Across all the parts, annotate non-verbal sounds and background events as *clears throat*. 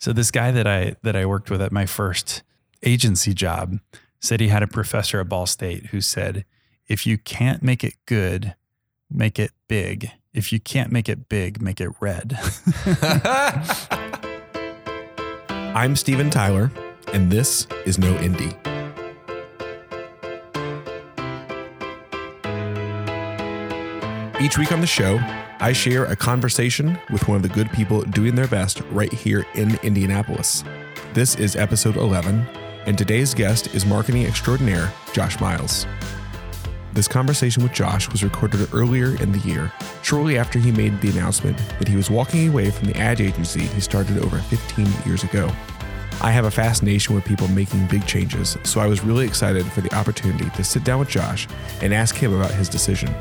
So this guy that I that I worked with at my first agency job said he had a professor at Ball State who said, if you can't make it good, make it big. If you can't make it big, make it red. *laughs* I'm Steven Tyler, and this is No Indie. Each week on the show, I share a conversation with one of the good people doing their best right here in Indianapolis. This is episode 11, and today's guest is marketing extraordinaire Josh Miles. This conversation with Josh was recorded earlier in the year, shortly after he made the announcement that he was walking away from the ad agency he started over 15 years ago. I have a fascination with people making big changes, so I was really excited for the opportunity to sit down with Josh and ask him about his decision.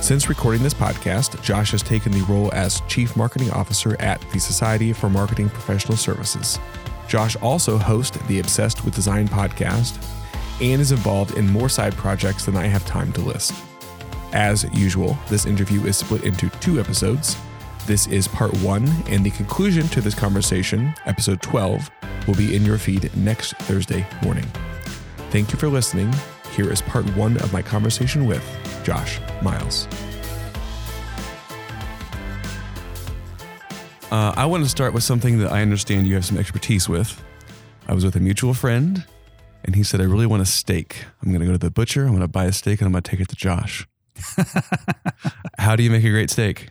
Since recording this podcast, Josh has taken the role as Chief Marketing Officer at the Society for Marketing Professional Services. Josh also hosts the Obsessed with Design podcast and is involved in more side projects than I have time to list. As usual, this interview is split into two episodes. This is part one, and the conclusion to this conversation, episode 12, will be in your feed next Thursday morning. Thank you for listening. Here is part one of my conversation with Josh Miles. Uh, I want to start with something that I understand you have some expertise with. I was with a mutual friend, and he said, I really want a steak. I'm going to go to the butcher, I'm going to buy a steak, and I'm going to take it to Josh. *laughs* How do you make a great steak?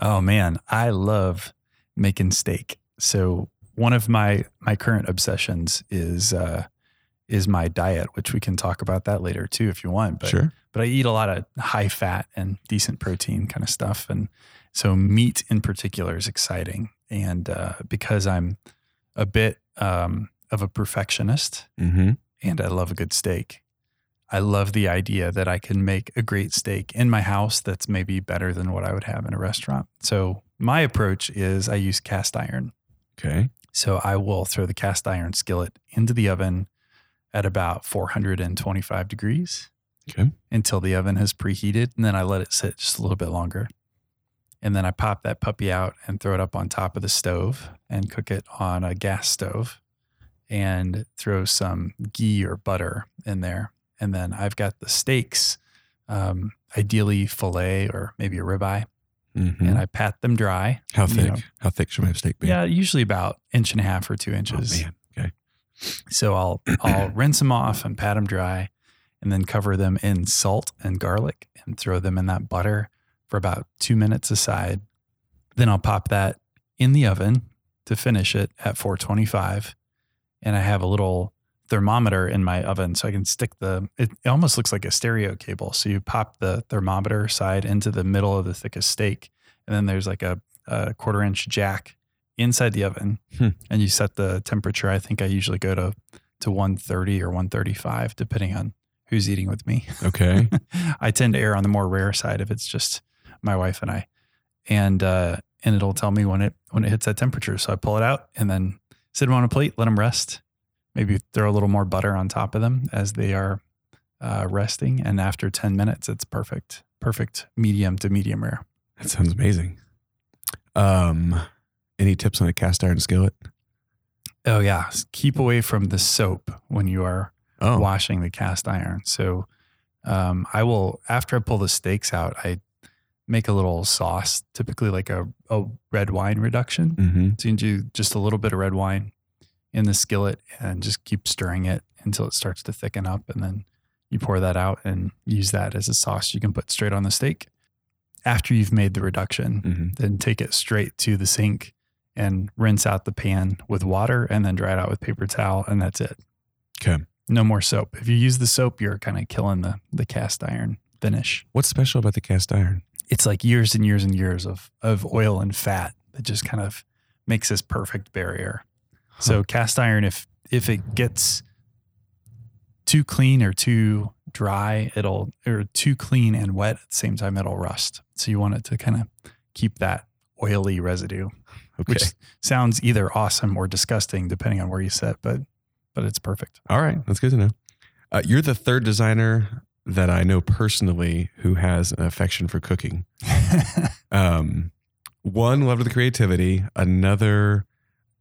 Oh man, I love making steak. So one of my my current obsessions is uh, is my diet, which we can talk about that later too if you want. But Sure. but I eat a lot of high fat and decent protein kind of stuff, and so meat in particular is exciting. And uh, because I'm a bit um, of a perfectionist Mm-hmm. and I love a good steak, I love the idea that I can make a great steak in my house that's maybe better than what I would have in a restaurant. So my approach is I use cast iron. Okay. So I will throw the cast iron skillet into the oven at about 425 degrees Okay. until the oven has preheated. And then I let it sit just a little bit longer. And then I pop that puppy out and throw it up on top of the stove and cook it on a gas stove and throw some ghee or butter in there. And then I've got the steaks, um, ideally filet or maybe a ribeye, Mm-hmm. and I pat them dry. How you thick? know. How thick should my steak be? Yeah, usually about inch and a half or two inches. man. So I'll *clears throat* I'll rinse them off and pat them dry, and then cover them in salt and garlic and throw them in that butter for about two minutes aside. Then I'll pop that in the oven to finish it at 425, and I have a little thermometer in my oven so I can stick the. It, it almost looks like a stereo cable. So you pop the thermometer side into the middle of the thickest steak, and then there's like a, a quarter inch jack inside the oven Hmm. and you set the temperature. I think I usually go to to 130 or 135 depending on who's eating with me. Okay. *laughs* I tend to err on the more rare side if it's just my wife and I. And uh and it'll tell me when it when it hits that temperature. So I pull it out and then sit them on a plate, let them rest. Maybe throw a little more butter on top of them as they are uh, resting. And after 10 minutes, it's perfect. Perfect medium to medium rare. that sounds amazing. Um, any tips on a cast iron skillet? Oh yeah. Keep away from the soap when you are Oh, washing the cast iron. So um, I will after I pull the steaks out, I make a little sauce, typically like a, a red wine reduction. Mm-hmm. So you do just a little bit of red wine in the skillet and just keep stirring it until it starts to thicken up, and then you pour that out and use that as a sauce you can put straight on the steak. After you've made the reduction, Mm-hmm. then take it straight to the sink and rinse out the pan with water and then dry it out with paper towel, and that's it. Okay. No more soap. If you use the soap, you're kind of killing the the cast iron finish. What's special about the cast iron? It's like years and years and years of of oil and fat that just kind of makes this perfect barrier. So cast iron, if if it gets too clean or too dry, it'll or too clean and wet at the same time, it'll rust. So you want it to kind of keep that oily residue, Okay. which sounds either awesome or disgusting depending on where you sit, but but it's perfect. All right. That's good to know. Uh, you're the third designer that I know personally who has an affection for cooking. *laughs* Um, one loved the creativity. Another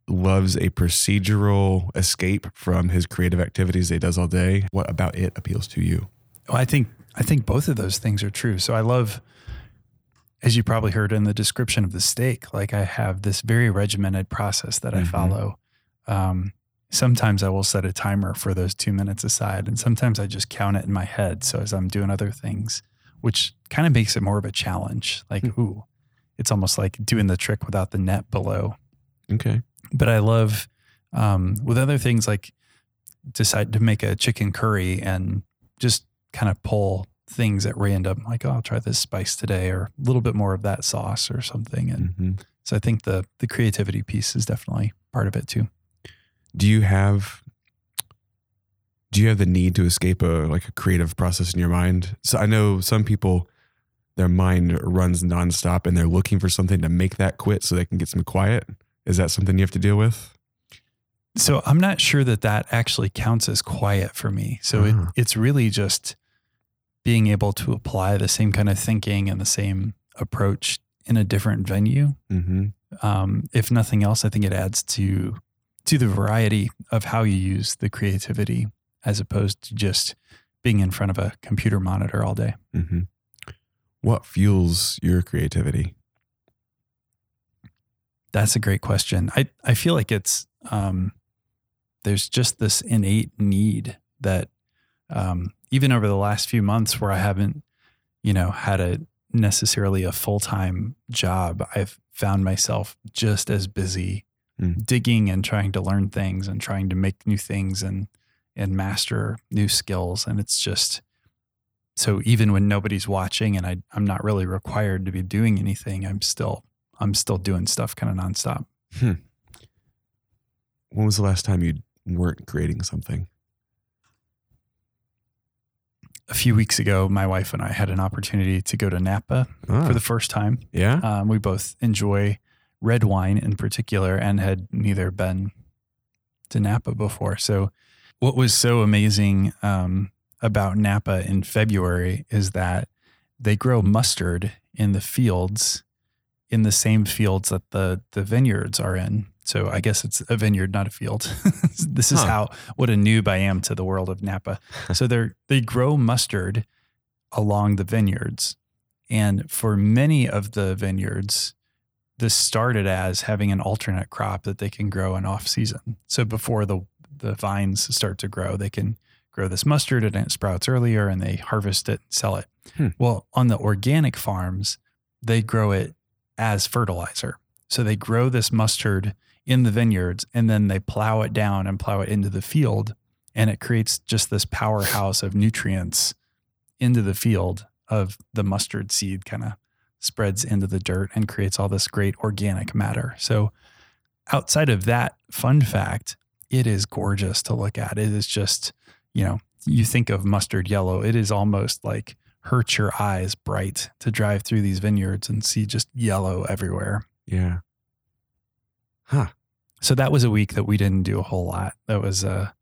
loves a procedural escape from his creative activities that he does all day. What about it appeals to you? Well, I think I think both of those things are true. So I love, as you probably heard in the description of the steak, like I have this very regimented process that I Mhm. follow. Um, sometimes I will set a timer for those two minutes aside, and sometimes I just count it in my head. So as I'm doing other things, which kind of makes it more of a challenge. Like, Hmm. ooh, it's almost like doing the trick without the net below. Okay. But I love um, with other things like decide to make a chicken curry and just kind of pull things at random, like, oh, I'll try this spice today or a little bit more of that sauce or something. And hmm so I think the the creativity piece is definitely part of it too. Do you have do you have the need to escape a like a creative process in your mind? So I know some people their mind runs nonstop and they're looking for something to make that quit so they can get some quiet. Is that something you have to deal with? So I'm not sure that that actually counts as quiet for me. So Ah. it, it's really just being able to apply the same kind of thinking and the same approach in a different venue. Mm-hmm. Um, if nothing else, I think it adds to to the variety of how you use the creativity as opposed to just being in front of a computer monitor all day. Mm-hmm. What fuels your creativity? That's a great question. I, I feel like it's um, there's just this innate need that um, even over the last few months where I haven't, you know, had a necessarily a full time job, I've found myself just as busy Mm. digging and trying to learn things and trying to make new things and and master new skills. And it's just so even when nobody's watching and I, I'm not really required to be doing anything, I'm still I'm still doing stuff kind of nonstop. When was the last time you weren't creating something? A few weeks ago, my wife and I had an opportunity to go to Napa Ah, for the first time. yeah. Um, we both enjoy red wine in particular and had neither been to Napa before. So, what was so amazing um, about Napa in February is that they grow mustard in the fields, in the same fields that the the vineyards are in. So I guess it's a vineyard, not a field. *laughs* this is Huh. how what a noob I am to the world of Napa. so *laughs* they they grow mustard along the vineyards, and for many of the vineyards, this started as having an alternate crop that they can grow in off season. So before the the vines start to grow, they can grow this mustard and it sprouts earlier and they harvest it and sell it. Hmm. Well, on the organic farms, they grow it as fertilizer. So they grow this mustard in the vineyards and then they plow it down and plow it into the field and it creates just this powerhouse of nutrients into the field of the mustard seed kind of spreads into the dirt and creates all this great organic matter. So, outside of that fun fact, it is gorgeous to look at. It is just, you know, you think of mustard yellow, it is almost like hurts your eyes bright to drive through these vineyards and see just yellow everywhere. Yeah. Huh. So, that was a week that we didn't do a whole lot. That was a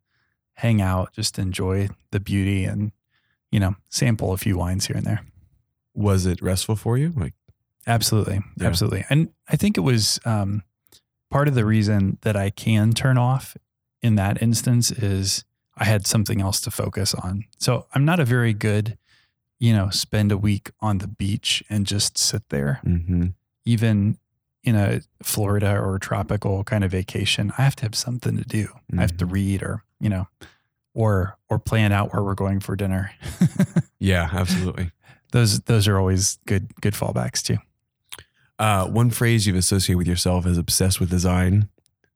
hang out, just enjoy the beauty and, you know, sample a few wines here and there. Was it restful for you? Like, Absolutely. Yeah. Absolutely. And I think it was um, part of the reason that I can turn off in that instance is I had something else to focus on. So I'm not a very good, you know, spend a week on the beach and just sit there. mm-hmm. Even in a Florida or tropical kind of vacation, I have to have something to do. I have to Mhm. read or, you know, or or plan out where we're going for dinner. *laughs* yeah, absolutely. those those are always good good fallbacks too. Uh, one phrase you've associated with yourself is obsessed with design.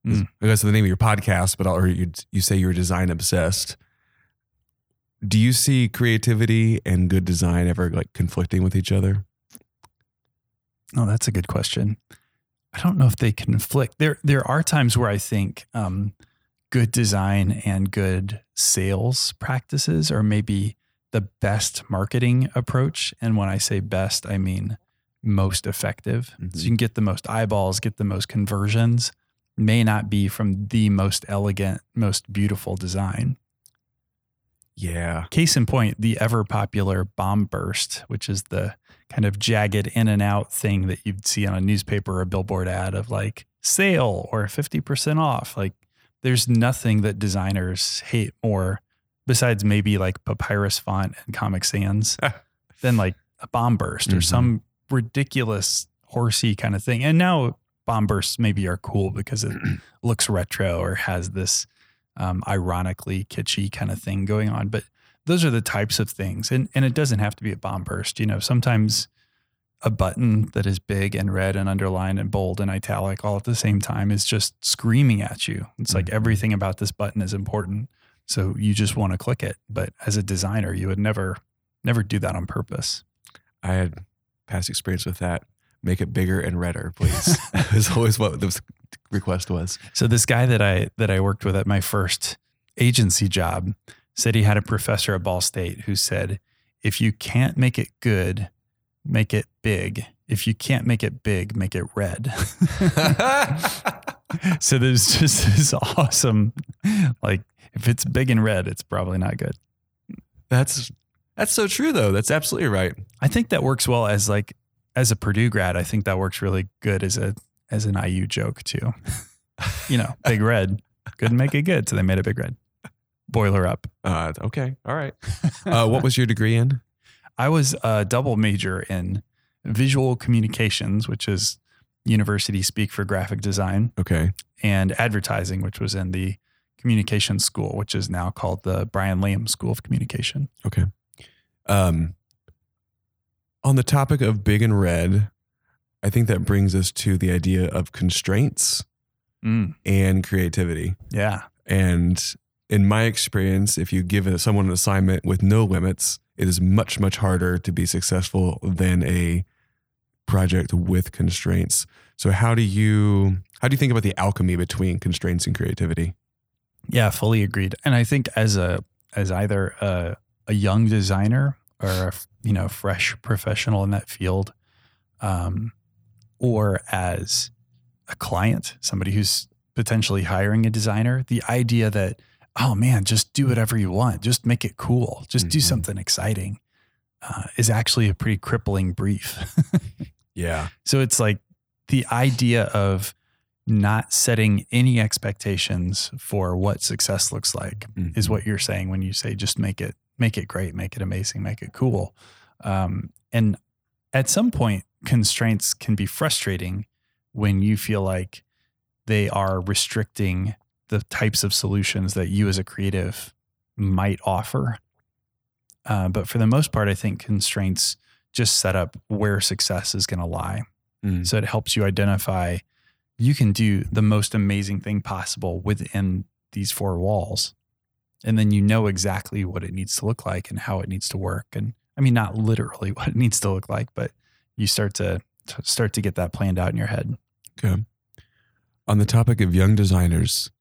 Mm. I guess the name of your podcast, but or you you say you're design obsessed. Do you see creativity and good design ever like conflicting with each other? Oh, that's a good question. I don't know if they conflict. There there are times where I think um, good design and good sales practices are maybe the best marketing approach. And when I say best, I mean most effective. Mhm. So you can get the most eyeballs, get the most conversions, may not be from the most elegant, most beautiful design. Yeah. Case in point, the ever popular bomb burst, which is the kind of jagged in and out thing that you'd see on a newspaper or a billboard ad of like sale or 50% off. Like there's nothing that designers hate more besides maybe like papyrus font and Comic Sans *laughs* than like a bomb burst or Mhm. some ridiculous horsey kind of thing. And now bomb bursts maybe are cool because it *clears throat* looks retro or has this um, ironically kitschy kind of thing going on. But those are the types of things. And, and it doesn't have to be a bomb burst. You know, sometimes a button that is big and red and underlined and bold and italic all at the same time is just screaming at you. It's like Mhm. everything about this button is important. So you just want to click it. But as a designer, you would never, never do that on purpose. I had past experience with that. Make it bigger and redder, please. *laughs* *laughs* Is always what the request was. So this guy that I that I worked with at my first agency job said he had a professor at Ball State who said, if you can't make it good, make it big. If you can't make it big, make it red. *laughs* so there's just *laughs* this awesome, like if it's big and red, it's probably not good. That's that's so true though. That's absolutely right. I think that works well as like as a Purdue grad. I think that works really good as a as an IU joke too. *laughs* you know, big red couldn't make it good, so they made it big red. Boiler up. Uh, okay. All right. *laughs* Uh, what was your degree in? I was a double major in visual communications, which is university speak for graphic design, Okay. and advertising, which was in the communication school, which is now called the Brian Lamb School of Communication. Okay. Um, on the topic of big and red, I think that brings us to the idea of constraints Mm, and creativity. yeah. And in my experience, if you give someone an assignment with no limits, it is much, much harder to be successful than a project with constraints. So how do you how do you think about the alchemy between constraints and creativity? Yeah, fully agreed. And I think as a as either a, a young designer or a you know fresh professional in that field, um, or as a client, somebody who's potentially hiring a designer, the idea that oh man, just do whatever you want, just make it cool, just do Mhm. something exciting, uh, is actually a pretty crippling brief. *laughs* Yeah. So it's like the idea of not setting any expectations for what success looks like is what you're saying when you say just make it make it great, make it amazing, make it cool. Um, and at some point, constraints can be frustrating when you feel like they are restricting the types of solutions that you as a creative might offer. Uh, but for the most part, I think constraints just set up where success is going to lie. Mm. So it helps you identify you can do the most amazing thing possible within these four walls. And then you know exactly what it needs to look like and how it needs to work. And I mean, not literally *laughs* what it needs to look like, but you start to, to start to get that planned out in your head. Okay. On the topic of young designers,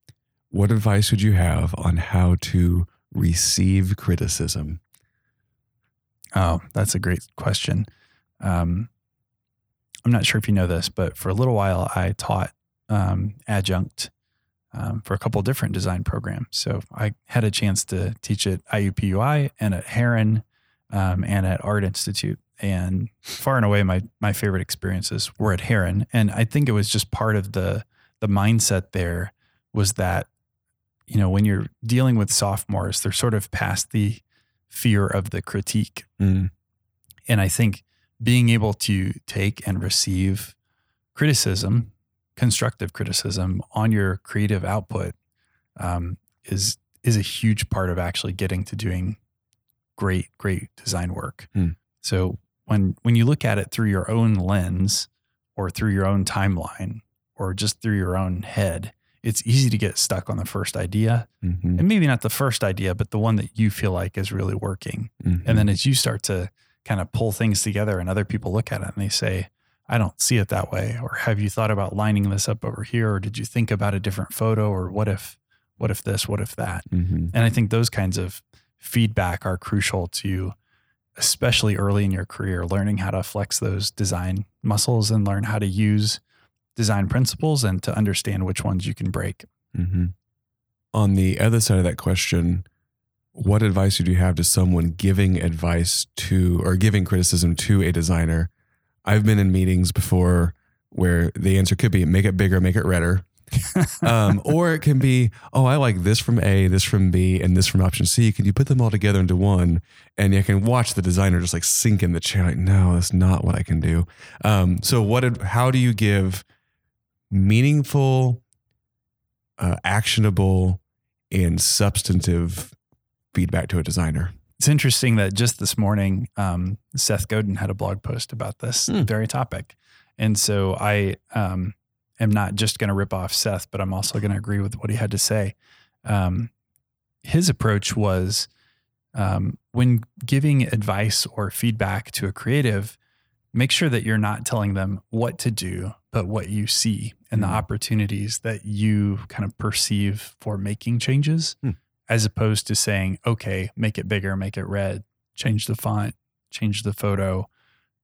what advice would you have on how to receive criticism? Oh, that's a great question. Um, I'm not sure if you know this, but for a little while I taught um, adjunct um, for a couple different design programs. So I had a chance to teach at IUPUI and at Herron um, and at Art Institute. And far and away, my my favorite experiences were at Herron. And I think it was just part of the the mindset there was that you know when you're dealing with sophomores, they're sort of past the fear of the critique. Mm. And I think being able to take and receive criticism, constructive criticism on your creative output um, is is a huge part of actually getting to doing great, great design work. Hmm. So when when you look at it through your own lens or through your own timeline or just through your own head, it's easy to get stuck on the first idea. Mhm. And maybe not the first idea, but the one that you feel like is really working. Mhm. And then as you start to kind of pull things together and other people look at it and they say, I don't see it that way. Or have you thought about lining this up over here? Or did you think about a different photo? Or what if, what if this, what if that? Mhm. And I think those kinds of feedback are crucial to, especially early in your career, learning how to flex those design muscles and learn how to use design principles and to understand which ones you can break. Mhm. On the other side of that question, what advice would you have to someone giving advice to or giving criticism to a designer? I've been in meetings before where the answer could be make it bigger, make it redder. *laughs* um, or it can be, oh, I like this from A, this from B, and this from option C. Can you put them all together into one? And you can watch the designer just like sink in the chair, like, no, that's not what I can do. Um, so, what? How do you give meaningful, uh, actionable, and substantive feedback to a designer? It's interesting that just this morning, um, Seth Godin had a blog post about this Hmm. very topic. And so I um, am not just going to rip off Seth, but I'm also going to agree with what he had to say. Um, his approach was um, when giving advice or feedback to a creative, make sure that you're not telling them what to do, but what you see and the Hmm. opportunities that you kind of perceive for making changes, Hmm. as opposed to saying, okay, make it bigger, make it red, change the font, change the photo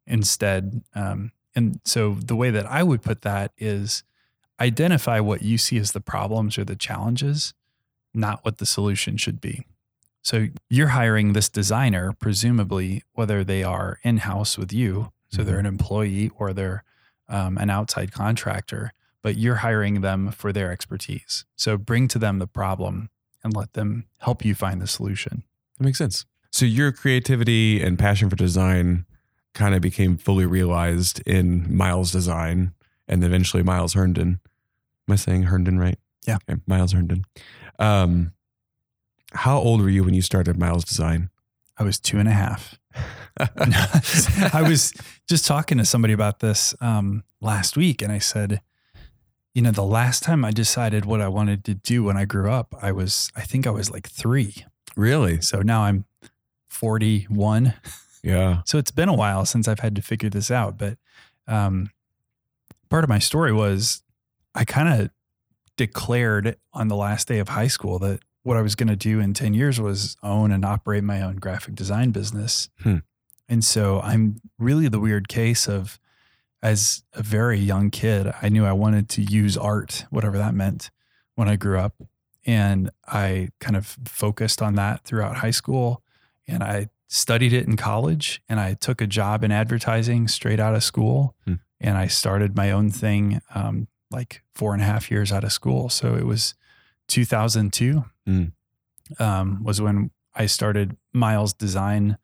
instead. Um, and so the way that I would put that is identify what you see as the problems or the challenges, not what the solution should be. So you're hiring this designer, presumably, whether they are in house with you, so they're an employee or they're um, an outside contractor, but you're hiring them for their expertise. So bring to them the problem and let them help you find the solution. That makes sense. So your creativity and passion for design kind of became fully realized in Miles Design and eventually Miles Herndon. Am I saying Herndon right? Yeah. Okay, Miles Herndon. Um, how old were you when you started Miles Design? I was two and a half. *laughs* I was just talking to somebody about this um, last week, and I said, you know, the last time I decided what I wanted to do when I grew up, I was, I think I was like three. really? So now I'm 41. Yeah. *laughs* So it's been a while since I've had to figure this out. But um, part of my story was I kind of declared on the last day of high school that what I was going to do in 10 years was own and operate my own graphic design business. Hmm. And so I'm really the weird case of, as a very young kid, I knew I wanted to use art, whatever that meant, when I grew up. And I kind of focused on that throughout high school. And I studied it in college and I took a job in advertising straight out of school. Hmm. And I started my own thing um, like four and a half years out of school. So it was 2002 Hmm. um, was when I started Miles Design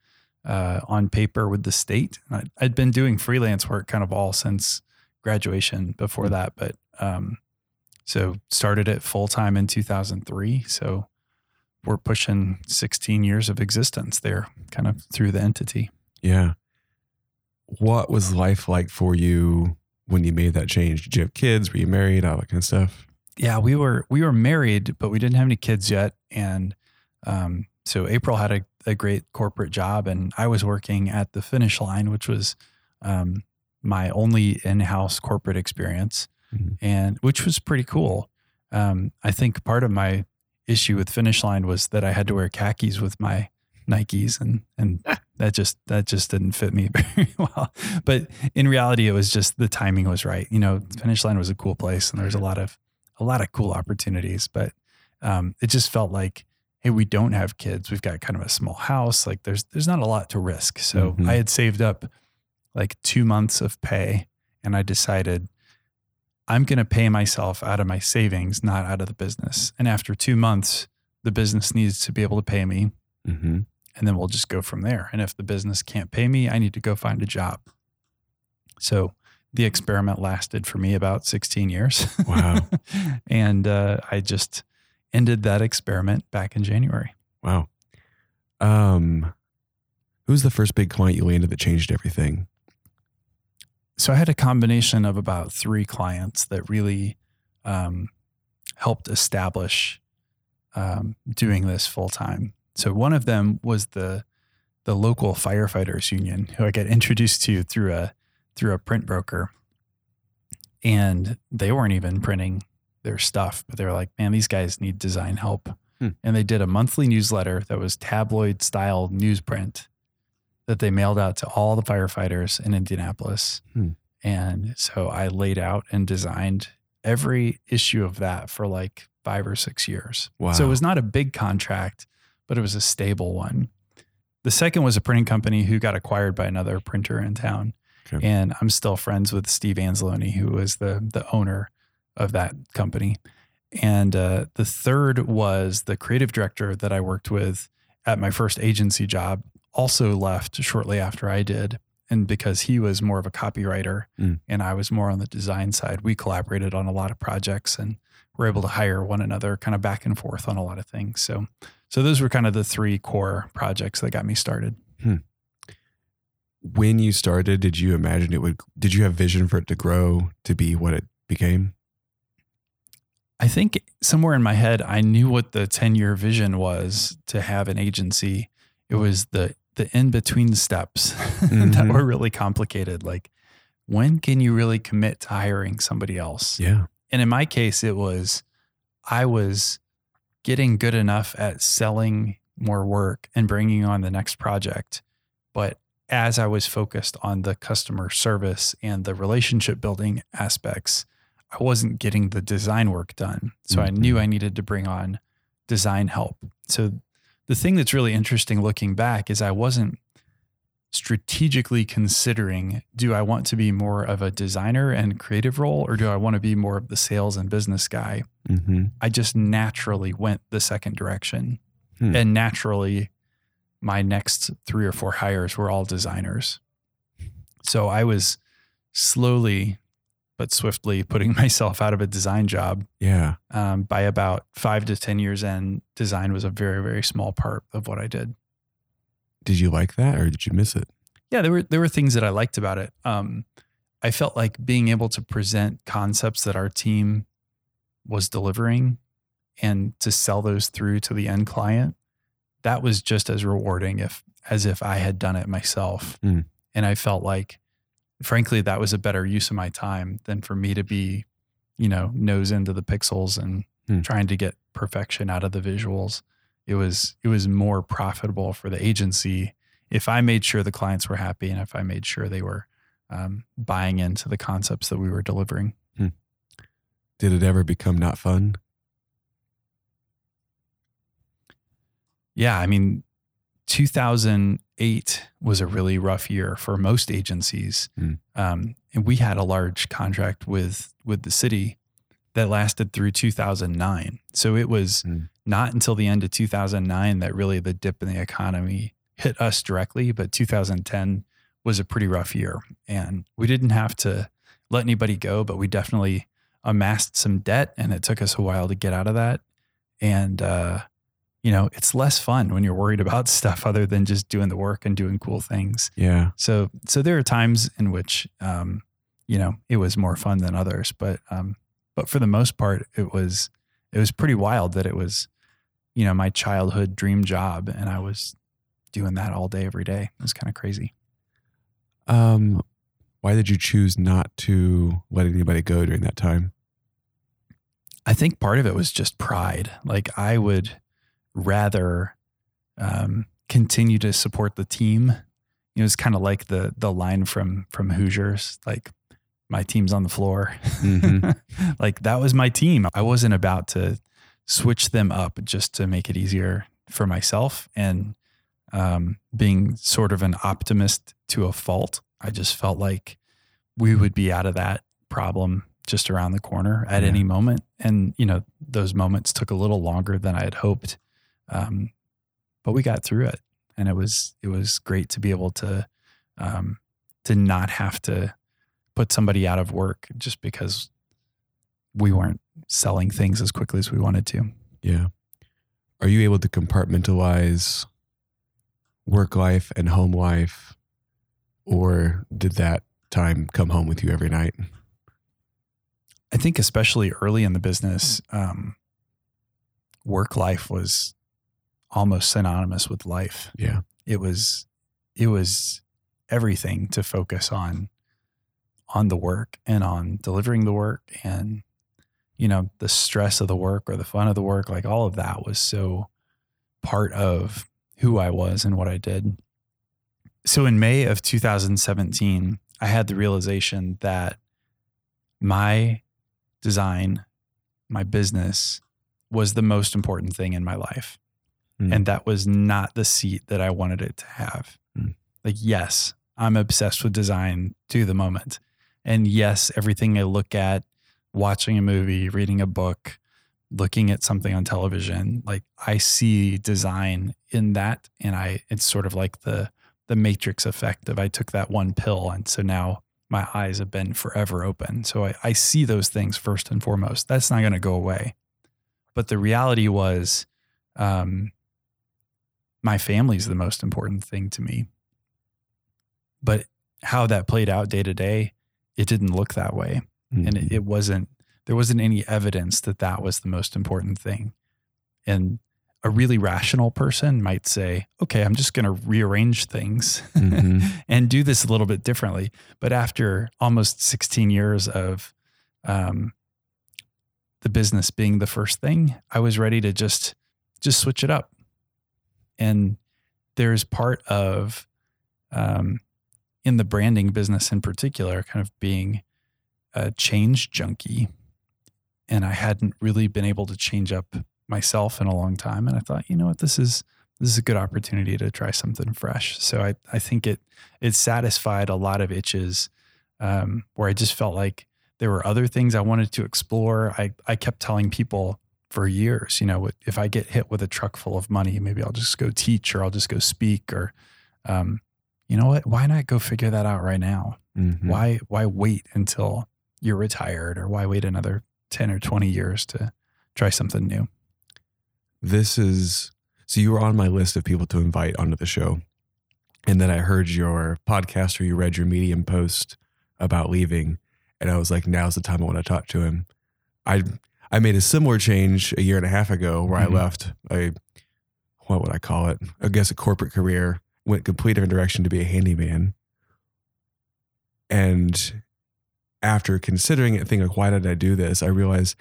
uh, on paper with the state. I, I'd been doing freelance work kind of all since graduation before Hmm. that, but um, so started it full time in 2003. So we're pushing 16 years of existence there, kind of through the entity. Yeah. What was life like for you when you made that change? Did you have kids? Were you married? All that kind of stuff. Yeah, we were we were married, but we didn't have any kids yet, and um, so April had a, a great corporate job, and I was working at the Finish Line, which was um, my only in-house corporate experience, Mhm. and which was pretty cool. Um, I think part of my issue with Finish Line was that I had to wear khakis with my Nikes, and and *laughs* that just that just didn't fit me *laughs* very well. But in reality, it was just the timing was right. You know, Finish Line was a cool place, and there was a lot of a lot of cool opportunities, but um, it just felt like, hey, we don't have kids. We've got kind of a small house. Like there's there's not a lot to risk. So Mhm. I had saved up like two months of pay, and I decided I'm going to pay myself out of my savings, not out of the business. And after two months, the business needs to be able to pay me, Mm-hmm. and then we'll just go from there. And if the business can't pay me, I need to go find a job. So the experiment lasted for me about 16 years. Wow. *laughs* and uh, I just ended that experiment back in January. Wow. Um, who's the first big client you landed that changed everything? So I had a combination of about three clients that really um, helped establish um, doing this full time. So one of them was the the local firefighters union, who I got introduced to through a through a print broker, and they weren't even printing their stuff, but they were like, "Man, these guys need design help," Hmm. and they did a monthly newsletter that was tabloid style newsprint that they mailed out to all the firefighters in Indianapolis. Hmm. And so I laid out and designed every issue of that for like five or six years. Wow. So it was not a big contract, but it was a stable one. The second was a printing company who got acquired by another printer in town. Okay. And I'm still friends with Steve Anzalone, who was the the owner of that company. And uh, the third was the creative director that I worked with at my first agency job, also left shortly after I did. And because he was more of a copywriter Mm. and I was more on the design side, we collaborated on a lot of projects and were able to hire one another kind of back and forth on a lot of things. So, so those were kind of the three core projects that got me started. When you started, did you imagine it would? Did you have vision for it to grow to be what it became? I think somewhere in my head, I knew what the 10 year vision was to have an agency. It was the, the in between steps *laughs* that Mhm. were really complicated. Like, when can you really commit to hiring somebody else? Yeah. And in my case, it was I was getting good enough at selling more work and bringing on the next project. But as I was focused on the customer service and the relationship building aspects, I wasn't getting the design work done. So I knew I needed to bring on design help. So the thing that's really interesting looking back is I wasn't strategically considering do I want to be more of a designer and creative role or do I want to be more of the sales and business guy? Mm-hmm. I just naturally went the second direction. Hmm. And naturally, my next three or four hires were all designers. So I was slowly but swiftly putting *laughs* myself out of a design job. Yeah. Um, by about five to 10 years in, design was a very, very small part of what I did. Did you like that or did you miss it? yeah, there were there were things that I liked about it. Um, I felt like being able to present concepts that our team was delivering and to sell those through to the end client. That was just as rewarding if as if I had done it myself. Mm. And I felt like, frankly, that was a better use of my time than for me to be, you know, nose into the pixels and Mm. trying to get perfection out of the visuals. It was it was more profitable for the agency if I made sure the clients were happy and if I made sure they were um, buying into the concepts that we were delivering. Did it ever become not fun? Yeah, I mean, 2008 was a really rough year for most agencies, Mm. um, and we had a large contract with with the city that lasted through 2009. So it was Mm. not until the end of 2009 that really the dip in the economy hit us directly. But 2010 was a pretty rough year, and we didn't have to let anybody go, but we definitely amassed some debt, and it took us a while to get out of that. And uh, you know, it's less fun when you're worried about *laughs* stuff other than just doing the work and doing cool things. Yeah. So, so there are times in which, um, you know, it was more fun than others, but, um, but for the most part, it was, it was pretty wild that it was, you know, my childhood dream job, and I was doing that all day, every day. It was kind of crazy. Um, why did you choose not to let anybody go during that time? I think part of it was just pride. Like I would rather um, continue to support the team. You know, it's kind of like the the line from from Hoosiers, like my team's on the floor. Mhm. *laughs* like that was my team. I wasn't about to switch them up just to make it easier for myself. And um, being sort of an optimist to a fault, I just felt like we would be out of that problem just around the corner at Yeah. any moment. And, you know, those moments took a little longer than I had hoped. Um, but we got through it. And it was it was great to be able to um, to not have to put somebody out of work just because we weren't selling things as quickly as we wanted to. Yeah. Are you able to compartmentalize work life and home life? Or did that time come home with you every night? I think especially early in the business, um, work life was almost synonymous with life. Yeah. It was it was everything to focus on on the work and on delivering the work and you know the stress of the work or the fun of the work like all of that was so part of who I was and what I did. So in May of 2017, I had the realization that my design, my business was the most important thing in my life. Mm. And that was not the seat that I wanted it to have. Mm. Like, yes, I'm obsessed with design to the moment. And yes, everything I look at, watching a movie, reading a book, looking at something on television, like I see design in that. And I, it's sort of like the, the matrix effect of I took that one pill. And so now my eyes have been forever open. So I, I see those things first and foremost. That's not going to go away. But the reality was, um, my family's the most important thing to me. But how that played out day to day, it didn't look that way. And it, it wasn't, there wasn't any evidence that that was the most important thing. And a really rational person might say, okay, I'm just going to rearrange things Mhm. *laughs* and do this a little bit differently. But after almost 16 years of um, the business being the first thing, I was ready to just just switch it up. And there's part of um, in the branding business in particular, kind of being a change junkie. And I hadn't really been able to change up myself in a long time. And I thought, you know what, this is this is a good opportunity to try something fresh. So I, I think it it satisfied a lot of itches um, where I just felt like there were other things I wanted to explore. I, I kept telling people for years, you know, if I get hit with a truck full of money, maybe I'll just go teach or I'll just go speak or, um, you know what? Why not go figure that out right now? Mhm. Why why wait until you're retired or why wait another ten or twenty years to try something new? This is so you were on my list of people to invite onto the show. And then I heard your podcast or you read your Medium post about leaving. And I was like, now's the time I want to talk to him. I I made a similar change a year and a half ago where Mhm. I left a what would I call it? I guess a corporate career, went complete different direction to be a handyman. And after considering it, thinking like, why did I do this? I realized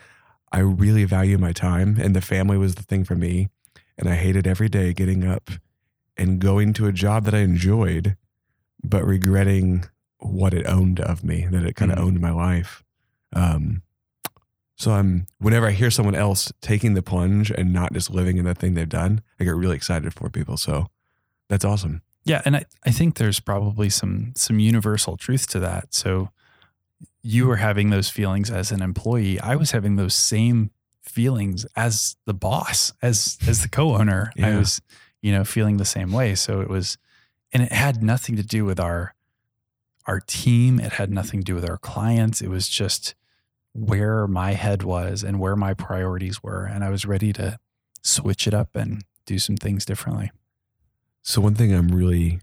I really value my time and the family was the thing for me. And I hated every day getting up and going to a job that I enjoyed, but regretting what it owned of me, that it kind of Mhm. owned my life. Um, so I'm whenever I hear someone else taking the plunge and not just living in the thing they've done, I get really excited for people. So that's awesome. Yeah, and I, I think there's probably some some universal truth to that. So you were having those feelings as an employee. I was having those same feelings as the boss, as as the co-owner. I was, you know, feeling the same way. So it was and it had nothing to do with our our team. It had nothing to do with our clients. It was just where my head was and where my priorities were. And I was ready to switch it up and do some things differently. So one thing I'm really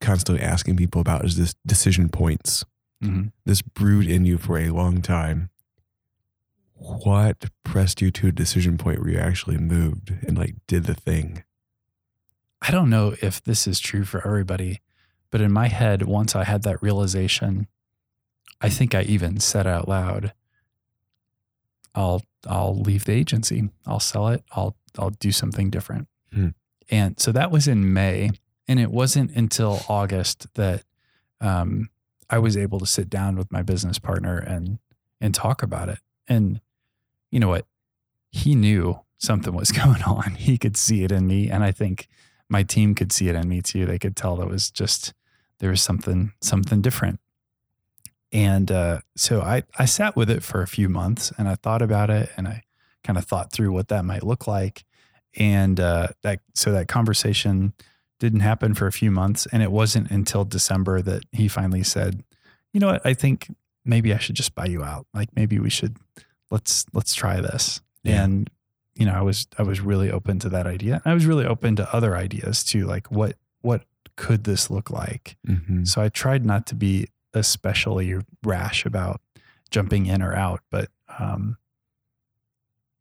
constantly asking people about is this decision points. Mm-hmm. This brewed in you for a long time. What pressed you to a decision point where you actually moved and like did the thing? I don't know if this is true for everybody, but in my head, once I had that realization, I think I even said out loud, I'll I'll leave the agency. I'll sell it. I'll I'll do something different. Hmm. And so that was in May. And it wasn't until August that um, I was able to sit down with my business partner and and talk about it. And you know what? He knew something was *laughs* going on. He could see it in me. And I think my team could see it in me too. They could tell that was just there was something something different. And uh, so I I sat with it for a few months and I thought about it and I kind of thought through what that might look like. And uh, that so that conversation didn't happen for a few months, and it wasn't until December that he finally said, "You know what? I think maybe I should just buy you out. Like maybe we should let's let's try this." Yeah. And you know, I was I was really open to that idea. I was really open to other ideas too, like what what could this look like? Mm-hmm. So I tried not to be especially rash about jumping in or out, but um,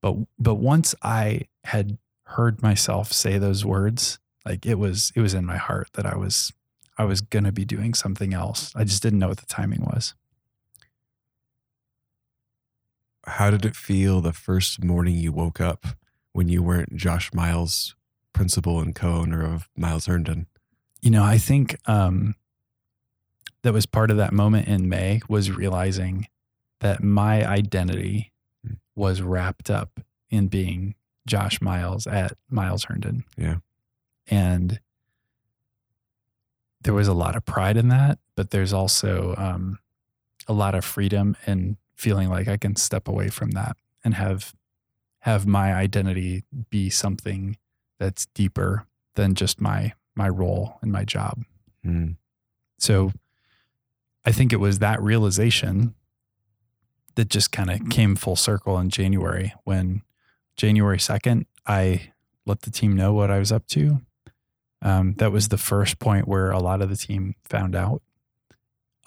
but but once I had heard myself say those words, like it was it was in my heart that I was I was gonna be doing something else. I just didn't know what the timing was. How did it feel the first morning you woke up when you weren't Josh Miles, principal and co-owner of Miles Herndon? You know, I think um, that was part of that moment in May was realizing that my identity Hmm. was wrapped up in being Josh Miles at Miles Herndon. Yeah. And there was a lot of pride in that, but there's also um, a lot of freedom in feeling like I can step away from that and have have my identity be something that's deeper than just my my role and my job. Mm. So I think it was that realization that just kind of came full circle in January when January 2nd, I let the team know what I was up to. Um, that was the first point where a lot of the team found out.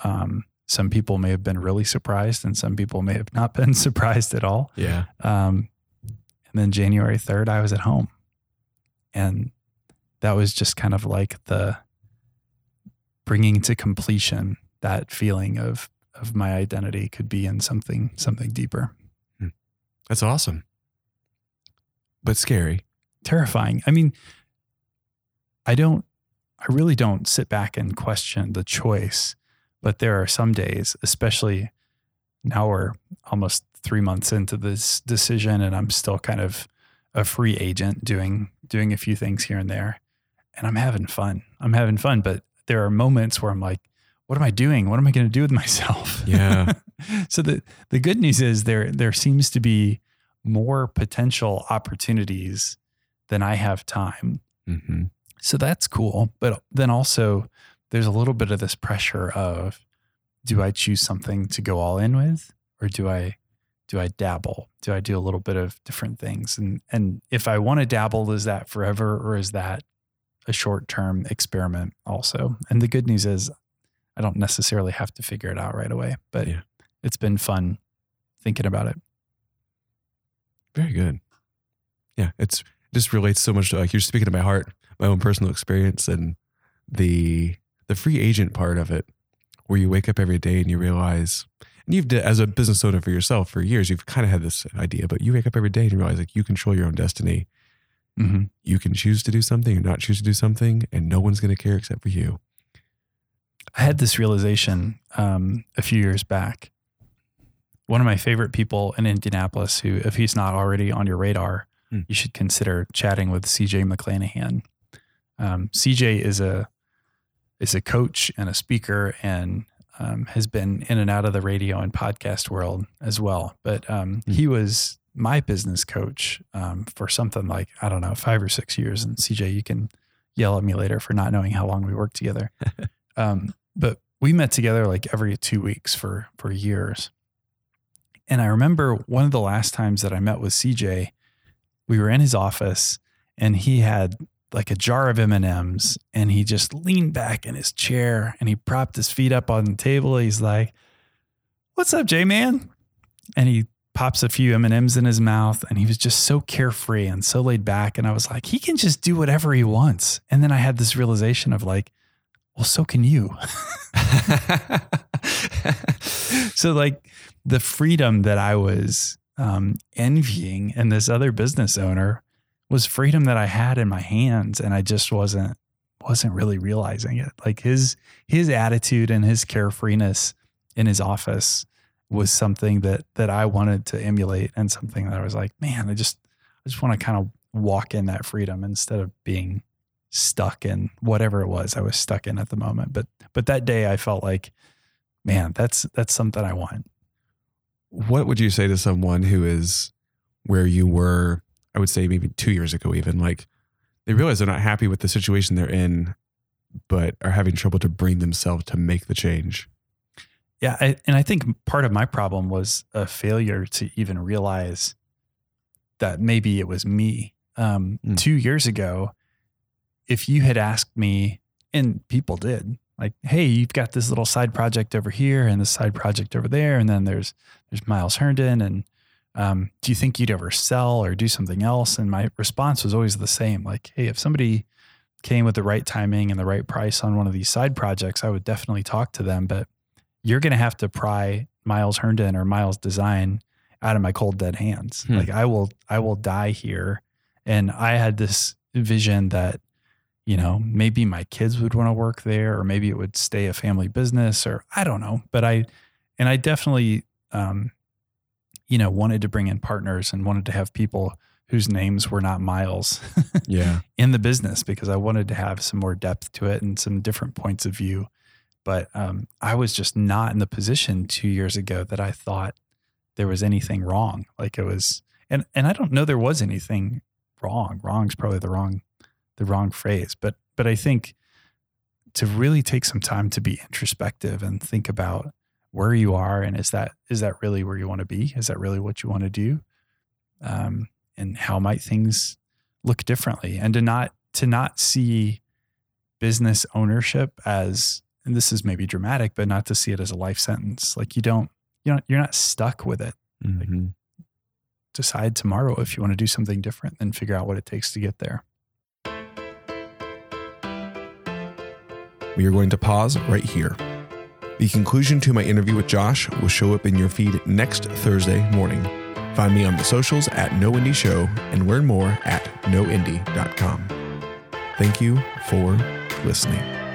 Um, some people may have been really surprised, and some people may have not *laughs* been surprised at all. Yeah. Um, and then January 3rd, I was at home. And that was just kind of like the bringing to completion that feeling of of my identity could be in something something deeper. Hmm. That's awesome. But scary. Terrifying. I mean, I don't I really don't sit back and question the choice, but there are some days, especially now we're almost 3 months into this decision and I'm still kind of a free agent doing doing a few things here and there and I'm having fun. I'm having fun, but there are moments where I'm like, what am I doing? What am I going to do with myself? *laughs* Yeah. so the the good news is there there seems to be more potential opportunities than I have time. hmm So that's cool, but then also there's a little bit of this pressure of do I choose something to go all in with or do I do I dabble? Do I do a little bit of different things? And and if I want to dabble is that forever or is that a short-term experiment also? And the good news is I don't necessarily have to figure it out right away, but Yeah. it's been fun thinking about it. Very good. Yeah. It's just relates so much to like you're speaking to my heart, my own personal experience and the the free agent part of it, where you wake up every day and you realize and you've as a business owner for yourself for years, you've kind of had this idea, but you wake up every day and you realize like you control your own destiny. Mm-hmm. You can choose to do something or not choose to do something, and no one's going to care except for you. I had this realization um, a few years back. One of my favorite people in Indianapolis, who, if he's not already on your radar, Hmm. you should consider chatting with CJ McClanahan. Um, CJ is a is a coach and a speaker, and um, has been in and out of the radio and podcast world as well. But um, Hmm. he was my business coach um, for something like I don't know five or six years. And CJ, you can yell at me later for not knowing how long we worked together. *laughs* Um, but we met together like every two weeks for for years. And I remember one of the last times that I met with CJ, we were in his office and he had like a jar of M&Ms and he just leaned back in his chair and he propped his feet up on the table. He's like, "What's up, J man?" And he pops a few M&Ms in his mouth and he was just so carefree and so laid back and I was like, "He can just do whatever he wants." And then I had this realization of like, well, so can you. *laughs* so, like, the freedom that I was um, envying in this other business owner was freedom that I had in my hands, and I just wasn't wasn't really realizing it. Like his his attitude and his carefreeness in his office was something that that I wanted to emulate, and something that I was like, man, I just I just want to kind of walk in that freedom instead of being stuck in whatever it was I was stuck in at the moment. But but that day I felt like, man, that's that's something I want. what would you say to someone who is where you were i would say maybe two years ago even like they realize they're not happy with the situation they're in but are having trouble to bring themselves to make the change Yeah, I, and I think part of my problem was a failure to even realize that maybe it was me. Um, Mm. Two years ago, if you had asked me, and people did, like, "Hey, you've got this little side project over here, and this side project over there, and then there's there's Miles Herndon, and um, do you think you'd ever sell or do something else?" And my response was always the same, like, "Hey, if somebody came with the right timing and the right price on one of these side projects, I would definitely talk to them, but." you're going to have to pry Miles Herndon or Miles Design out of my cold dead hands. Hmm. Like I will, I will die here. And I had this vision that, you know, maybe my kids would want to work there, or maybe it would stay a family business, or I don't know. But I, and I definitely, um, you know, wanted to bring in partners and wanted to have people whose names were not Miles *laughs* Yeah. in the business because I wanted to have some more depth to it and some different points of view. But um, I was just not in the position two years ago that I thought there was anything wrong. Like it was, and and I don't know there was anything wrong. Wrong's probably the wrong the wrong phrase, but but I think to really take some time to be introspective and think about where you are and is that is that really where you want to be? Is that really what you want to do? Um, and how might things look differently? And to not to not see business ownership as and this is maybe dramatic, but not to see it as a life sentence. Like you don't you know you're not stuck with it. Mhm. Decide tomorrow if you want to do something different and figure out what it takes to get there. We are going to pause right here. The conclusion to my interview with Josh will show up in your feed next Thursday morning. Find me on the socials at No Indie Show and learn more at noindie.com. Thank you for listening.